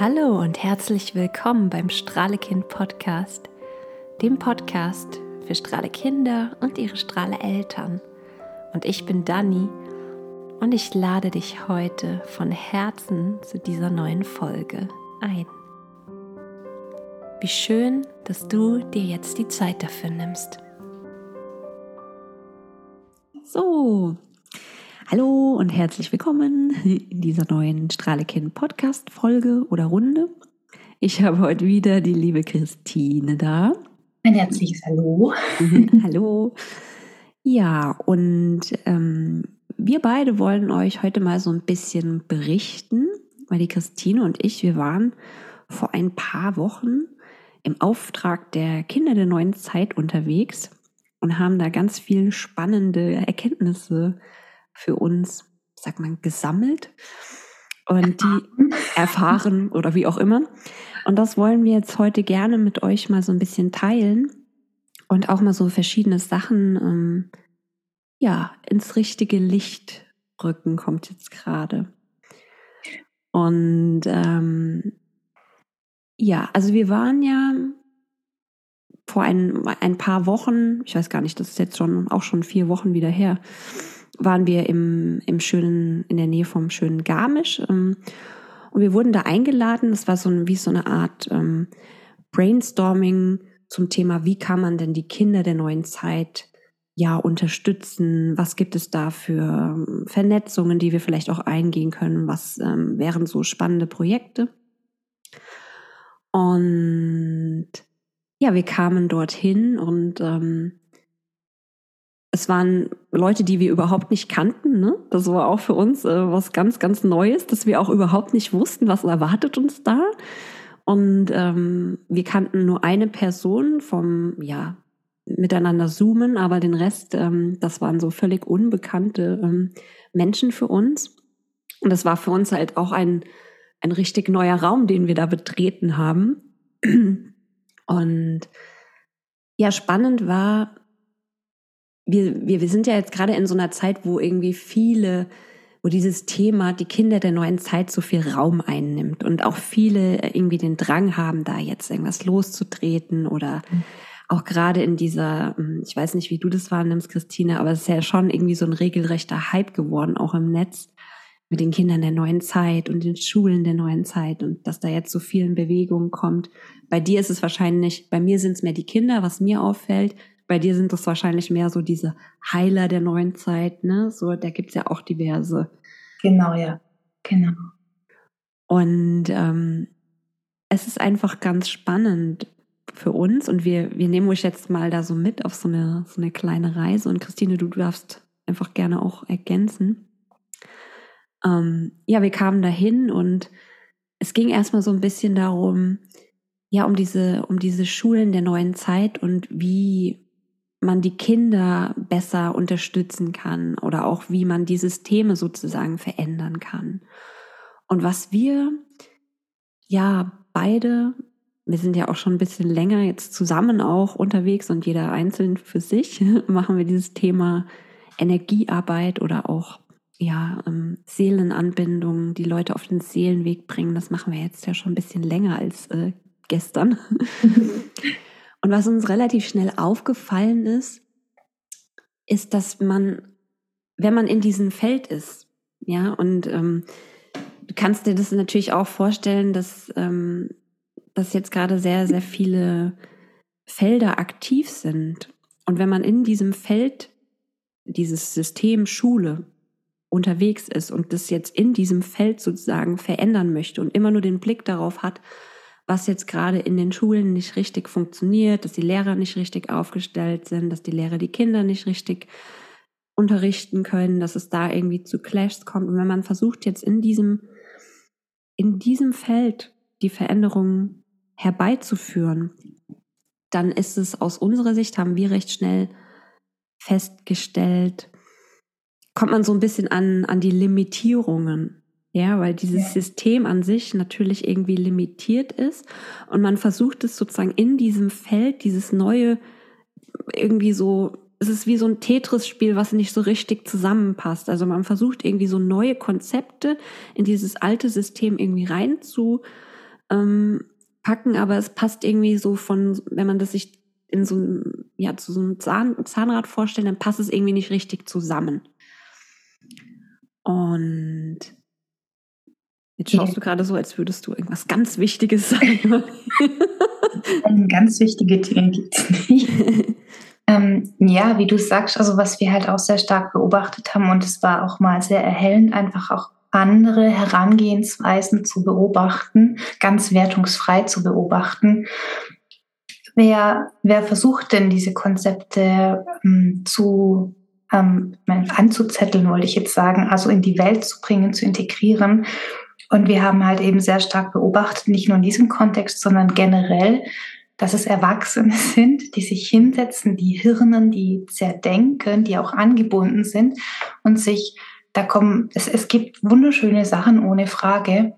Hallo und herzlich willkommen beim Strahlekind Podcast, dem Podcast für Strahlekinder und ihre Strahle-Eltern. Und ich bin Dani und ich lade dich heute von Herzen zu dieser neuen Folge ein. Wie schön, dass du dir jetzt die Zeit dafür nimmst. So, Hallo und herzlich willkommen in dieser neuen Strahlekind Podcast Folge oder Runde. Ich habe heute wieder die liebe Christine da. Ein herzliches Hallo. Hallo. Ja, und ähm, wir beide wollen euch heute mal so ein bisschen berichten, weil die Christine und ich, wir waren vor ein paar Wochen im Auftrag der Kinder der neuen Zeit unterwegs und haben da ganz viel spannende Erkenntnisse für uns, sagt man, gesammelt und die erfahren oder wie auch immer. Und das wollen wir jetzt heute gerne mit euch mal so ein bisschen teilen und auch mal so verschiedene Sachen ähm, ja ins richtige Licht rücken, kommt jetzt gerade. Und ähm, ja, also wir waren ja vor ein, ein paar Wochen, ich weiß gar nicht, das ist jetzt schon auch schon vier Wochen wieder her, waren wir im, im schönen, in der Nähe vom schönen Garmisch. Ähm, und wir wurden da eingeladen. Das war so ein, wie so eine Art ähm, Brainstorming zum Thema, wie kann man denn die Kinder der neuen Zeit ja unterstützen? Was gibt es da für ähm, Vernetzungen, die wir vielleicht auch eingehen können? Was ähm, wären so spannende Projekte? Und ja, wir kamen dorthin und ähm, es waren Leute, die wir überhaupt nicht kannten. Ne? Das war auch für uns äh, was ganz, ganz Neues, dass wir auch überhaupt nicht wussten, was erwartet uns da. Und ähm, wir kannten nur eine Person vom, ja, miteinander zoomen, aber den Rest, ähm, das waren so völlig unbekannte ähm, Menschen für uns. Und das war für uns halt auch ein, ein richtig neuer Raum, den wir da betreten haben. Und ja, spannend war, wir, wir, wir sind ja jetzt gerade in so einer Zeit, wo irgendwie viele, wo dieses Thema die Kinder der neuen Zeit so viel Raum einnimmt und auch viele irgendwie den Drang haben, da jetzt irgendwas loszutreten oder mhm. auch gerade in dieser, hm, ich weiß nicht, wie du das wahrnimmst, Christine, aber es ist ja schon irgendwie so ein regelrechter Hype geworden, auch im Netz mit den Kindern der neuen Zeit und den Schulen der neuen Zeit und dass da jetzt so viel in Bewegung kommt. Bei dir ist es wahrscheinlich, bei mir sind es mehr die Kinder, was mir auffällt. Bei dir sind das wahrscheinlich mehr so diese Heiler der neuen Zeit, ne? So, da gibt's ja auch diverse. Genau, ja. Genau. Und ähm, es ist einfach ganz spannend für uns und wir, wir nehmen euch jetzt mal da so mit auf so eine, so eine kleine Reise. Und Christine, du darfst einfach gerne auch ergänzen. Ähm, ja, wir kamen dahin und es ging erstmal so ein bisschen darum, ja, um diese, um diese Schulen der neuen Zeit und wie man die Kinder besser unterstützen kann oder auch wie man die Systeme sozusagen verändern kann. Und was wir ja beide, wir sind ja auch schon ein bisschen länger jetzt zusammen auch unterwegs und jeder einzeln für sich, machen wir dieses Thema Energiearbeit oder auch ja, ähm, Seelenanbindung, die Leute auf den Seelenweg bringen. Das machen wir jetzt ja schon ein bisschen länger als äh, gestern. Und was uns relativ schnell aufgefallen ist, ist, dass man, wenn man in diesem Feld ist, ja, und ähm, du kannst dir das natürlich auch vorstellen, dass, ähm, dass jetzt gerade sehr, sehr viele Felder aktiv sind. Und wenn man in diesem Feld, dieses System Schule unterwegs ist und das jetzt in diesem Feld sozusagen verändern möchte und immer nur den Blick darauf hat, was jetzt gerade in den Schulen nicht richtig funktioniert, dass die Lehrer nicht richtig aufgestellt sind, dass die Lehrer die Kinder nicht richtig unterrichten können, dass es da irgendwie zu Clashs kommt. Und wenn man versucht jetzt in diesem, in diesem Feld die Veränderungen herbeizuführen, dann ist es aus unserer Sicht, haben wir recht schnell festgestellt, kommt man so ein bisschen an, an die Limitierungen ja, weil dieses ja. System an sich natürlich irgendwie limitiert ist und man versucht es sozusagen in diesem Feld, dieses neue, irgendwie so, es ist wie so ein Tetris-Spiel, was nicht so richtig zusammenpasst. Also man versucht irgendwie so neue Konzepte in dieses alte System irgendwie rein zu ähm, packen, aber es passt irgendwie so von, wenn man das sich in so einem, ja, zu so einem Zahn, Zahnrad vorstellt, dann passt es irgendwie nicht richtig zusammen. Und jetzt schaust du gerade so, als würdest du irgendwas ganz Wichtiges sagen. ganz wichtige Dinge gibt es nicht. ähm, ja, wie du sagst, also was wir halt auch sehr stark beobachtet haben und es war auch mal sehr erhellend, einfach auch andere Herangehensweisen zu beobachten, ganz wertungsfrei zu beobachten. Wer, wer versucht denn diese Konzepte ähm, zu ähm, anzuzetteln, wollte ich jetzt sagen, also in die Welt zu bringen, zu integrieren? Und wir haben halt eben sehr stark beobachtet, nicht nur in diesem Kontext, sondern generell, dass es Erwachsene sind, die sich hinsetzen, die Hirnen, die zerdenken, die auch angebunden sind und sich da kommen, es, es gibt wunderschöne Sachen ohne Frage.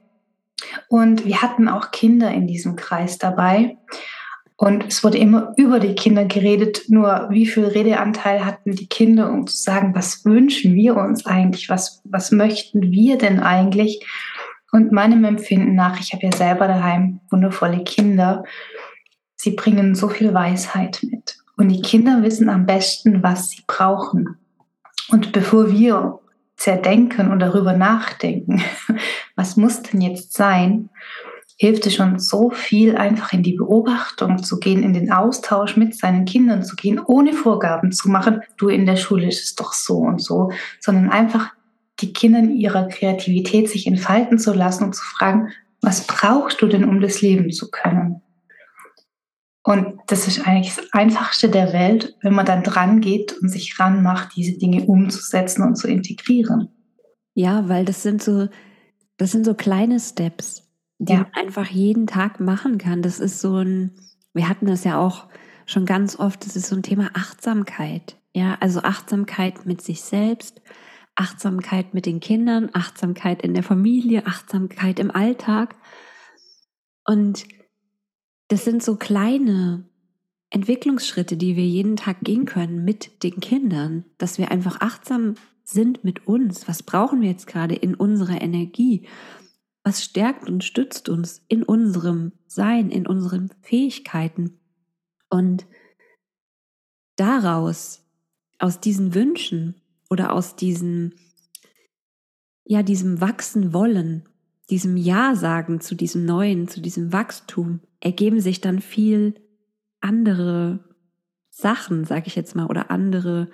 Und wir hatten auch Kinder in diesem Kreis dabei. Und es wurde immer über die Kinder geredet, nur wie viel Redeanteil hatten die Kinder, um zu sagen, was wünschen wir uns eigentlich, was, was möchten wir denn eigentlich? Und meinem Empfinden nach, ich habe ja selber daheim wundervolle Kinder, sie bringen so viel Weisheit mit. Und die Kinder wissen am besten, was sie brauchen. Und bevor wir zerdenken und darüber nachdenken, was muss denn jetzt sein, hilft es schon so viel, einfach in die Beobachtung zu gehen, in den Austausch mit seinen Kindern zu gehen, ohne Vorgaben zu machen, du in der Schule ist es doch so und so, sondern einfach die Kinder in ihrer Kreativität sich entfalten zu lassen und zu fragen, was brauchst du denn, um das leben zu können? Und das ist eigentlich das Einfachste der Welt, wenn man dann dran geht und sich ranmacht, diese Dinge umzusetzen und zu integrieren. Ja, weil das sind so, das sind so kleine Steps, die ja. man einfach jeden Tag machen kann. Das ist so ein, wir hatten das ja auch schon ganz oft, das ist so ein Thema Achtsamkeit. Ja, also Achtsamkeit mit sich selbst, Achtsamkeit mit den Kindern, Achtsamkeit in der Familie, Achtsamkeit im Alltag. Und das sind so kleine Entwicklungsschritte, die wir jeden Tag gehen können mit den Kindern, dass wir einfach achtsam sind mit uns. Was brauchen wir jetzt gerade in unserer Energie? Was stärkt und stützt uns in unserem Sein, in unseren Fähigkeiten? Und daraus, aus diesen Wünschen oder aus diesem, ja, diesem Wachsen wollen, diesem Ja sagen zu diesem Neuen, zu diesem Wachstum, ergeben sich dann viel andere Sachen, sage ich jetzt mal, oder andere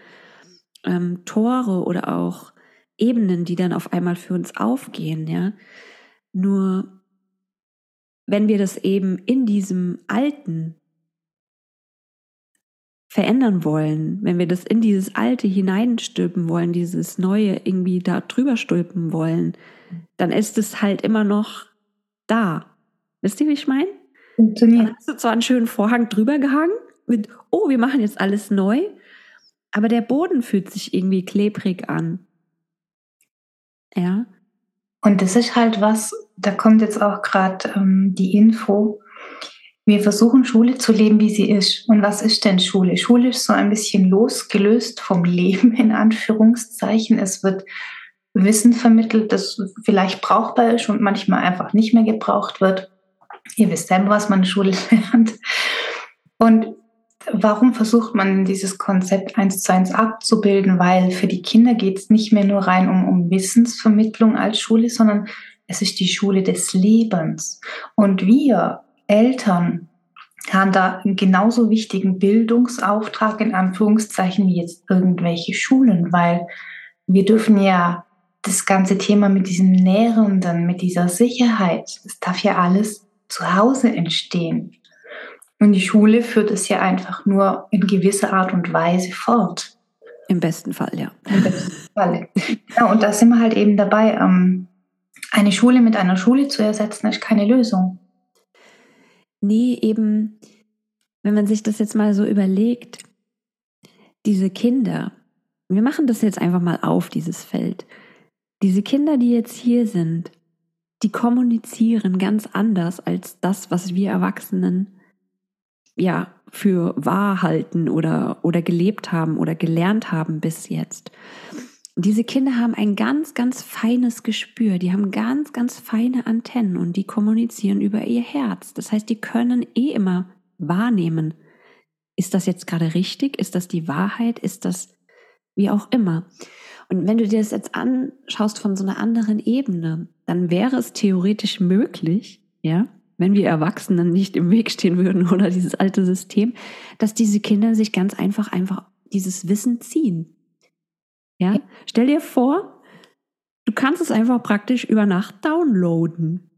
ähm, Tore oder auch Ebenen, die dann auf einmal für uns aufgehen, ja. Nur wenn wir das eben in diesem Alten verändern wollen, wenn wir das in dieses Alte hineinstülpen wollen, dieses Neue irgendwie da drüber stülpen wollen, dann ist es halt immer noch da. Wisst ihr, wie ich meine? Funktioniert. Dann hast du zwar einen schönen Vorhang drüber gehangen mit, oh, wir machen jetzt alles neu, aber der Boden fühlt sich irgendwie klebrig an. Ja. Und das ist halt was, da kommt jetzt auch gerade ähm, die Info. Wir versuchen Schule zu leben, wie sie ist. Und was ist denn Schule? Schule ist so ein bisschen losgelöst vom Leben, in Anführungszeichen. Es wird Wissen vermittelt, das vielleicht brauchbar ist und manchmal einfach nicht mehr gebraucht wird. Ihr wisst selber, was man in Schule lernt. Und warum versucht man dieses Konzept eins zu eins abzubilden? Weil für die Kinder geht es nicht mehr nur rein um, um Wissensvermittlung als Schule, sondern es ist die Schule des Lebens. Und wir Eltern haben da einen genauso wichtigen Bildungsauftrag in Anführungszeichen wie jetzt irgendwelche Schulen, weil wir dürfen ja das ganze Thema mit diesem Nährenden, mit dieser Sicherheit, das darf ja alles zu Hause entstehen. Und die Schule führt es ja einfach nur in gewisser Art und Weise fort. Im besten Fall, ja. Im besten Fall. Ja, und da sind wir halt eben dabei, ähm, eine Schule mit einer Schule zu ersetzen, ist keine Lösung. Nee, eben, wenn man sich das jetzt mal so überlegt, diese Kinder, wir machen das jetzt einfach mal auf, dieses Feld. Diese Kinder, die jetzt hier sind, die kommunizieren ganz anders als das, was wir Erwachsenen ja für wahr halten oder, oder gelebt haben oder gelernt haben bis jetzt. Diese Kinder haben ein ganz, ganz feines Gespür. Die haben ganz, ganz feine Antennen und die kommunizieren über ihr Herz. Das heißt, die können eh immer wahrnehmen. Ist das jetzt gerade richtig? Ist das die Wahrheit? Ist das wie auch immer? Und wenn du dir das jetzt anschaust von so einer anderen Ebene, dann wäre es theoretisch möglich, ja, wenn wir Erwachsenen nicht im Weg stehen würden oder dieses alte System, dass diese Kinder sich ganz einfach einfach dieses Wissen ziehen. Ja, stell dir vor, du kannst es einfach praktisch über Nacht downloaden.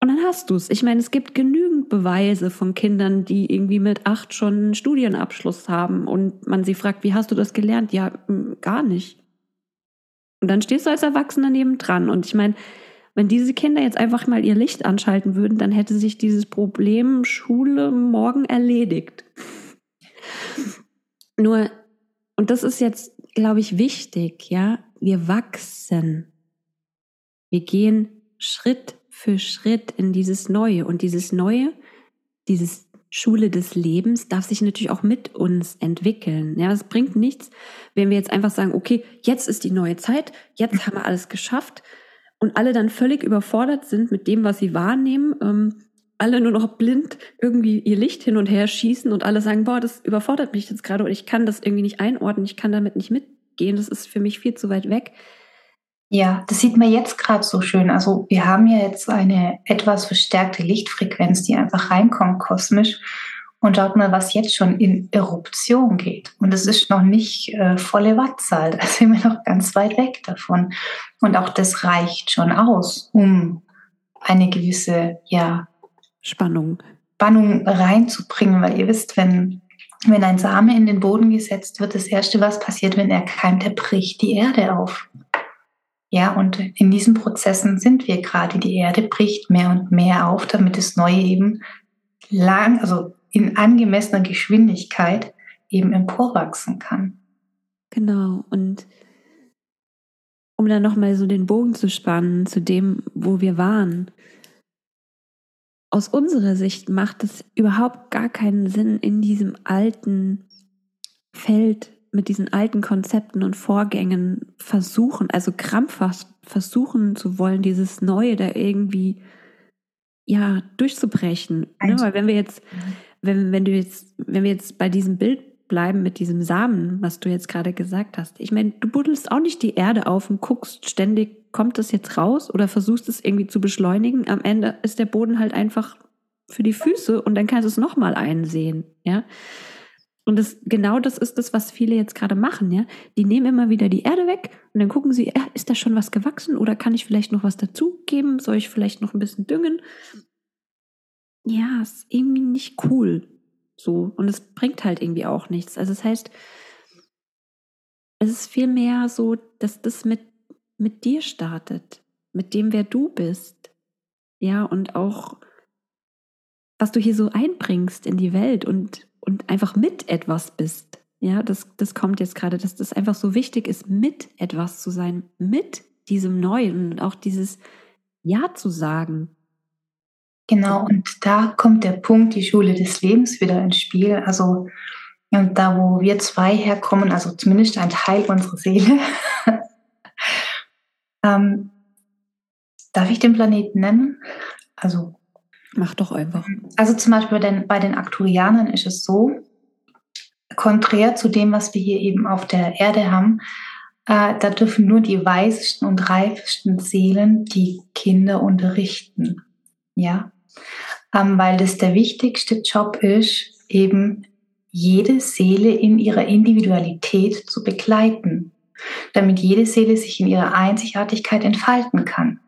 Und dann hast du es. Ich meine, es gibt genügend Beweise von Kindern, die irgendwie mit acht schon einen Studienabschluss haben und man sie fragt, wie hast du das gelernt? Ja, gar nicht. Und dann stehst du als Erwachsener nebendran. Und ich meine, wenn diese Kinder jetzt einfach mal ihr Licht anschalten würden, dann hätte sich dieses Problem Schule morgen erledigt. Nur, und das ist jetzt, glaube ich, wichtig, ja, wir wachsen. Wir gehen Schritt für Schritt in dieses Neue. Und dieses Neue, dieses Schule des Lebens darf sich natürlich auch mit uns entwickeln. Ja, es bringt nichts, wenn wir jetzt einfach sagen, okay, jetzt ist die neue Zeit, jetzt haben wir alles geschafft und alle dann völlig überfordert sind mit dem, was sie wahrnehmen, ähm, alle nur noch blind irgendwie ihr Licht hin und her schießen und alle sagen, boah, das überfordert mich jetzt gerade und ich kann das irgendwie nicht einordnen, ich kann damit nicht mitgehen, das ist für mich viel zu weit weg. Ja, das sieht man jetzt gerade so schön. Also wir haben ja jetzt eine etwas verstärkte Lichtfrequenz, die einfach reinkommt kosmisch. Und schaut mal, was jetzt schon in Eruption geht. Und es ist noch nicht äh, volle Wattzahl. Da sind wir noch ganz weit weg davon. Und auch das reicht schon aus, um eine gewisse ja, Spannung. Spannung reinzubringen. Weil ihr wisst, wenn, wenn ein Same in den Boden gesetzt wird, das Erste, was passiert, wenn er keimt, der bricht die Erde auf. Ja, und in diesen Prozessen sind wir gerade. Die Erde bricht mehr und mehr auf, damit das Neue eben lang, also in angemessener Geschwindigkeit eben emporwachsen kann. Genau. Und um dann nochmal so den Bogen zu spannen zu dem, wo wir waren. Aus unserer Sicht macht es überhaupt gar keinen Sinn, in diesem alten Feld mit diesen alten Konzepten und Vorgängen versuchen, also krampfhaft versuchen zu wollen, dieses Neue da irgendwie ja durchzubrechen. Ne? Weil wenn wir jetzt, wenn, wenn du jetzt, wenn wir jetzt bei diesem Bild bleiben mit diesem Samen, was du jetzt gerade gesagt hast, ich meine, du buddelst auch nicht die Erde auf und guckst ständig, kommt das jetzt raus oder versuchst es irgendwie zu beschleunigen. Am Ende ist der Boden halt einfach für die Füße und dann kannst du es nochmal einsehen, ja. Und das, genau das ist das, was viele jetzt gerade machen, ja. Die nehmen immer wieder die Erde weg und dann gucken sie, ist da schon was gewachsen oder kann ich vielleicht noch was dazugeben? Soll ich vielleicht noch ein bisschen düngen? Ja, ist irgendwie nicht cool. So. Und es bringt halt irgendwie auch nichts. Also das heißt, es ist vielmehr so, dass das mit, mit dir startet, mit dem, wer du bist. Ja, und auch, was du hier so einbringst in die Welt und und einfach mit etwas bist. Ja, das, das kommt jetzt gerade, dass das einfach so wichtig ist, mit etwas zu sein, mit diesem Neuen und auch dieses Ja zu sagen. Genau, und da kommt der Punkt, die Schule des Lebens wieder ins Spiel. Also und da, wo wir zwei herkommen, also zumindest ein Teil unserer Seele. ähm, darf ich den Planeten nennen? Also Mach doch einfach. Also zum Beispiel bei den, bei den Arcturianern ist es so, konträr zu dem, was wir hier eben auf der Erde haben, äh, da dürfen nur die weisesten und reifesten Seelen die Kinder unterrichten. Ja, weil das der wichtigste Job ist, eben jede Seele in ihrer Individualität zu begleiten, damit jede Seele sich in ihrer Einzigartigkeit entfalten kann.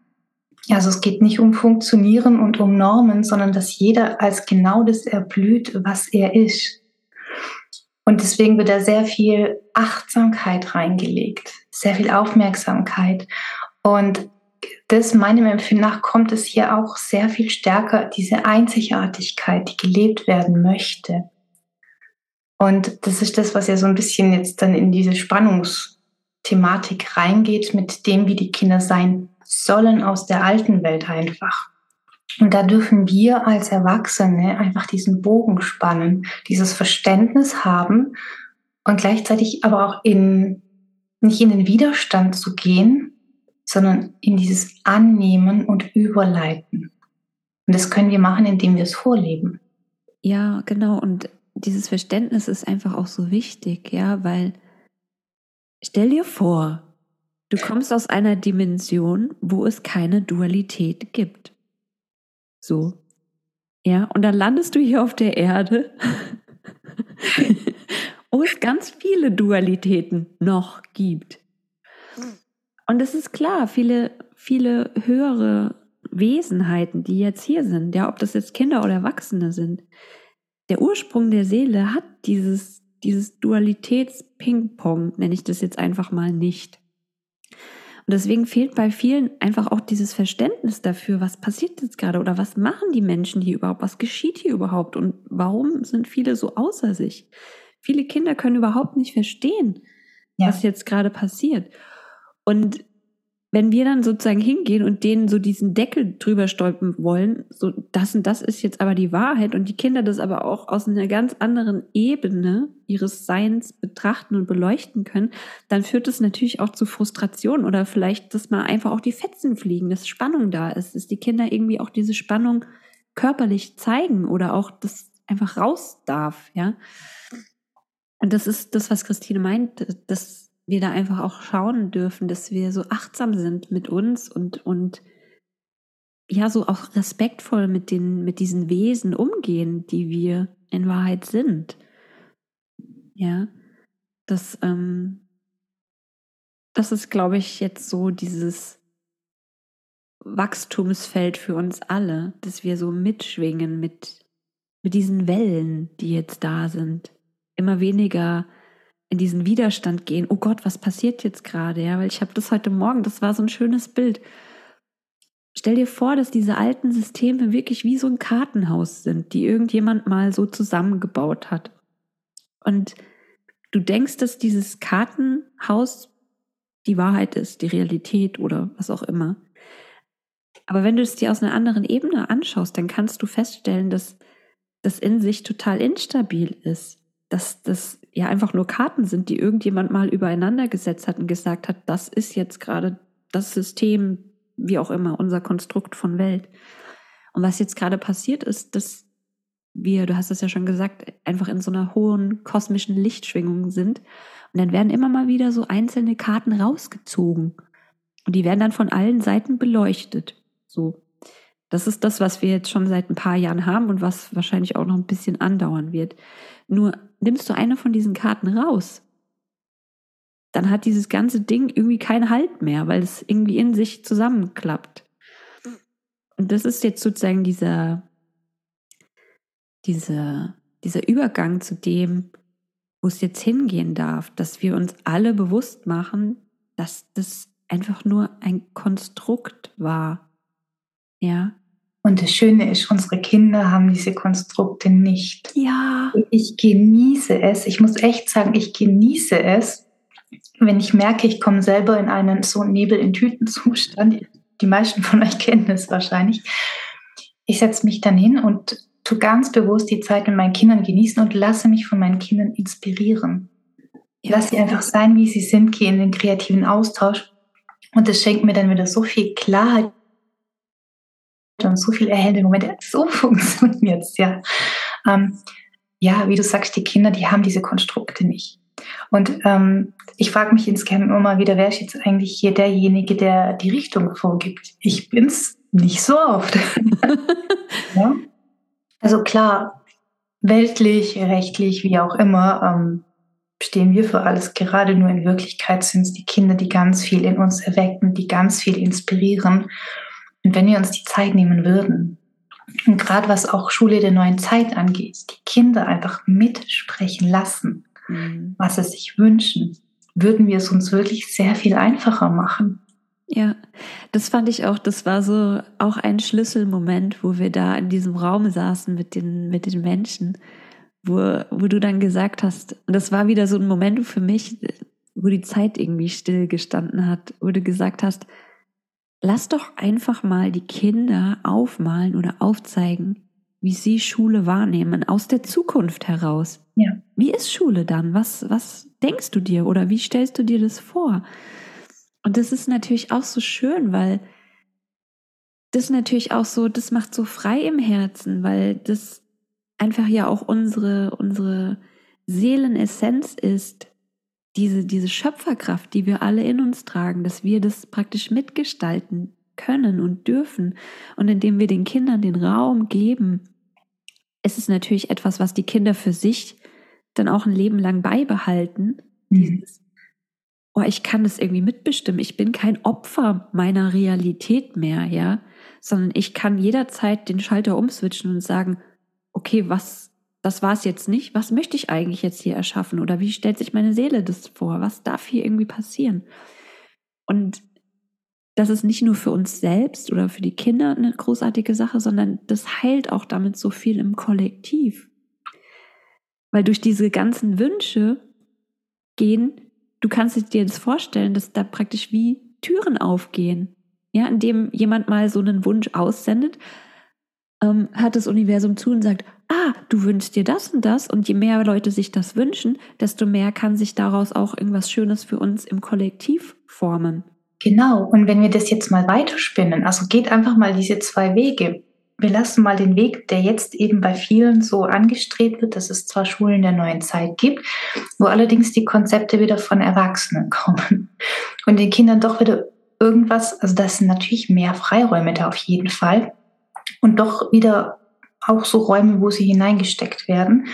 Also es geht nicht um Funktionieren und um Normen, sondern dass jeder als genau das erblüht, was er ist. Und deswegen wird da sehr viel Achtsamkeit reingelegt, sehr viel Aufmerksamkeit. Und das meinem Empfinden nach kommt es hier auch sehr viel stärker, diese Einzigartigkeit, die gelebt werden möchte. Und das ist das, was ja so ein bisschen jetzt dann in diese Spannungsthematik reingeht, mit dem, wie die Kinder sein sollen aus der alten Welt einfach. Und da dürfen wir als Erwachsene einfach diesen Bogen spannen, dieses Verständnis haben und gleichzeitig aber auch in nicht in den Widerstand zu gehen, sondern in dieses Annehmen und Überleiten. Und das können wir machen, indem wir es vorleben. Ja, genau. Und dieses Verständnis ist einfach auch so wichtig, ja, weil stell dir vor, du kommst aus einer Dimension, wo es keine Dualität gibt. So. Ja, und dann landest du hier auf der Erde, wo es ganz viele Dualitäten noch gibt. Und es ist klar, viele, viele höhere Wesenheiten, die jetzt hier sind, ja, ob das jetzt Kinder oder Erwachsene sind, der Ursprung der Seele hat dieses, dieses Dualitäts-Ping-Pong, nenne ich das jetzt einfach mal nicht. Und deswegen fehlt bei vielen einfach auch dieses Verständnis dafür, was passiert jetzt gerade oder was machen die Menschen hier überhaupt, was geschieht hier überhaupt und warum sind viele so außer sich. Viele Kinder können überhaupt nicht verstehen, ja. was jetzt gerade passiert. Und wenn wir dann sozusagen hingehen und denen so diesen Deckel drüber stolpen wollen, so das und das ist jetzt aber die Wahrheit und die Kinder das aber auch aus einer ganz anderen Ebene ihres Seins betrachten und beleuchten können, dann führt das natürlich auch zu Frustration oder vielleicht, dass mal einfach auch die Fetzen fliegen, dass Spannung da ist, dass die Kinder irgendwie auch diese Spannung körperlich zeigen oder auch das einfach raus darf, ja. Und das ist das, was Christine meint, dass wir da einfach auch schauen dürfen, dass wir so achtsam sind mit uns und, und ja, so auch respektvoll mit den, mit diesen Wesen umgehen, die wir in Wahrheit sind. Ja, das, ähm, das ist, glaube ich, jetzt so dieses Wachstumsfeld für uns alle, dass wir so mitschwingen mit, mit diesen Wellen, die jetzt da sind. Immer weniger in diesen Widerstand gehen. Oh Gott, was passiert jetzt gerade? Ja, weil ich habe das heute Morgen, das war so ein schönes Bild. Stell dir vor, dass diese alten Systeme wirklich wie so ein Kartenhaus sind, die irgendjemand mal so zusammengebaut hat. Und du denkst, dass dieses Kartenhaus die Wahrheit ist, die Realität oder was auch immer. Aber wenn du es dir aus einer anderen Ebene anschaust, dann kannst du feststellen, dass das in sich total instabil ist dass das ja einfach nur Karten sind, die irgendjemand mal übereinander gesetzt hat und gesagt hat, das ist jetzt gerade das System, wie auch immer, unser Konstrukt von Welt. Und was jetzt gerade passiert ist, dass wir, du hast es ja schon gesagt, einfach in so einer hohen kosmischen Lichtschwingung sind. Und dann werden immer mal wieder so einzelne Karten rausgezogen. Und die werden dann von allen Seiten beleuchtet. So. Das ist das, was wir jetzt schon seit ein paar Jahren haben und was wahrscheinlich auch noch ein bisschen andauern wird. Nur nimmst du eine von diesen Karten raus, dann hat dieses ganze Ding irgendwie keinen Halt mehr, weil es irgendwie in sich zusammenklappt. Und das ist jetzt sozusagen dieser, dieser, dieser Übergang zu dem, wo es jetzt hingehen darf, dass wir uns alle bewusst machen, dass das einfach nur ein Konstrukt war. Ja. Und das Schöne ist, unsere Kinder haben diese Konstrukte nicht. Ja. Ich genieße es. Ich muss echt sagen, ich genieße es, wenn ich merke, ich komme selber in einen so Nebel in Tütenzustand. Die meisten von euch kennen es wahrscheinlich. Ich setze mich dann hin und tu ganz bewusst die Zeit mit meinen Kindern genießen und lasse mich von meinen Kindern inspirieren. Ja. Lass sie einfach sein, wie sie sind, gehe in den kreativen Austausch. Und das schenkt mir dann wieder so viel Klarheit und so viel erhellende Momente. So funktioniert es ja. Ähm, ja, wie du sagst, die Kinder, die haben diese Konstrukte nicht. Und ähm, ich frage mich insgeheim immer mal wieder, wer ist jetzt eigentlich hier derjenige, der die Richtung vorgibt? Ich bin's nicht so oft. ja? Also klar, weltlich, rechtlich, wie auch immer, ähm, stehen wir für alles. Gerade nur in Wirklichkeit sind es die Kinder, die ganz viel in uns erwecken, die ganz viel inspirieren und wenn wir uns die Zeit nehmen würden, und gerade was auch Schule der neuen Zeit angeht, die Kinder einfach mitsprechen lassen, mhm. was sie sich wünschen, würden wir es uns wirklich sehr viel einfacher machen. Ja, das fand ich auch, das war so auch ein Schlüsselmoment, wo wir da in diesem Raum saßen mit den, mit den Menschen, wo, wo du dann gesagt hast, und das war wieder so ein Moment für mich, wo die Zeit irgendwie still gestanden hat, wo du gesagt hast, lass doch einfach mal die Kinder aufmalen oder aufzeigen, wie sie Schule wahrnehmen, aus der Zukunft heraus. Ja. Wie ist Schule dann? Was, was, denkst du dir oder wie stellst du dir das vor? Und das ist natürlich auch so schön, weil das natürlich auch so, das macht so frei im Herzen, weil das einfach ja auch unsere, unsere Seelenessenz ist, diese, diese Schöpferkraft, die wir alle in uns tragen, dass wir das praktisch mitgestalten können und dürfen. Und indem wir den Kindern den Raum geben, ist es natürlich etwas, was die Kinder für sich dann auch ein Leben lang beibehalten. Mhm. Dieses, oh, ich kann das irgendwie mitbestimmen. Ich bin kein Opfer meiner Realität mehr, ja, sondern ich kann jederzeit den Schalter umswitchen und sagen, okay, was, das war es jetzt nicht. Was möchte ich eigentlich jetzt hier erschaffen? Oder wie stellt sich meine Seele das vor? Was darf hier irgendwie passieren? Und das ist nicht nur für uns selbst oder für die Kinder eine großartige Sache, sondern das heilt auch damit so viel im Kollektiv. Weil durch diese ganzen Wünsche gehen, du kannst dir das vorstellen, dass da praktisch wie Türen aufgehen. Ja, indem jemand mal so einen Wunsch aussendet, ähm, hört das Universum zu und sagt, ah, du wünschst dir das und das. Und je mehr Leute sich das wünschen, desto mehr kann sich daraus auch irgendwas Schönes für uns im Kollektiv formen. Genau, und wenn wir das jetzt mal weiterspinnen, also geht einfach mal diese zwei Wege. Wir lassen mal den Weg, der jetzt eben bei vielen so angestrebt wird, dass es zwar Schulen der neuen Zeit gibt, wo allerdings die Konzepte wieder von Erwachsenen kommen und den Kindern doch wieder irgendwas, also das sind natürlich mehr Freiräume da auf jeden Fall und doch wieder auch so Räume, wo sie hineingesteckt werden.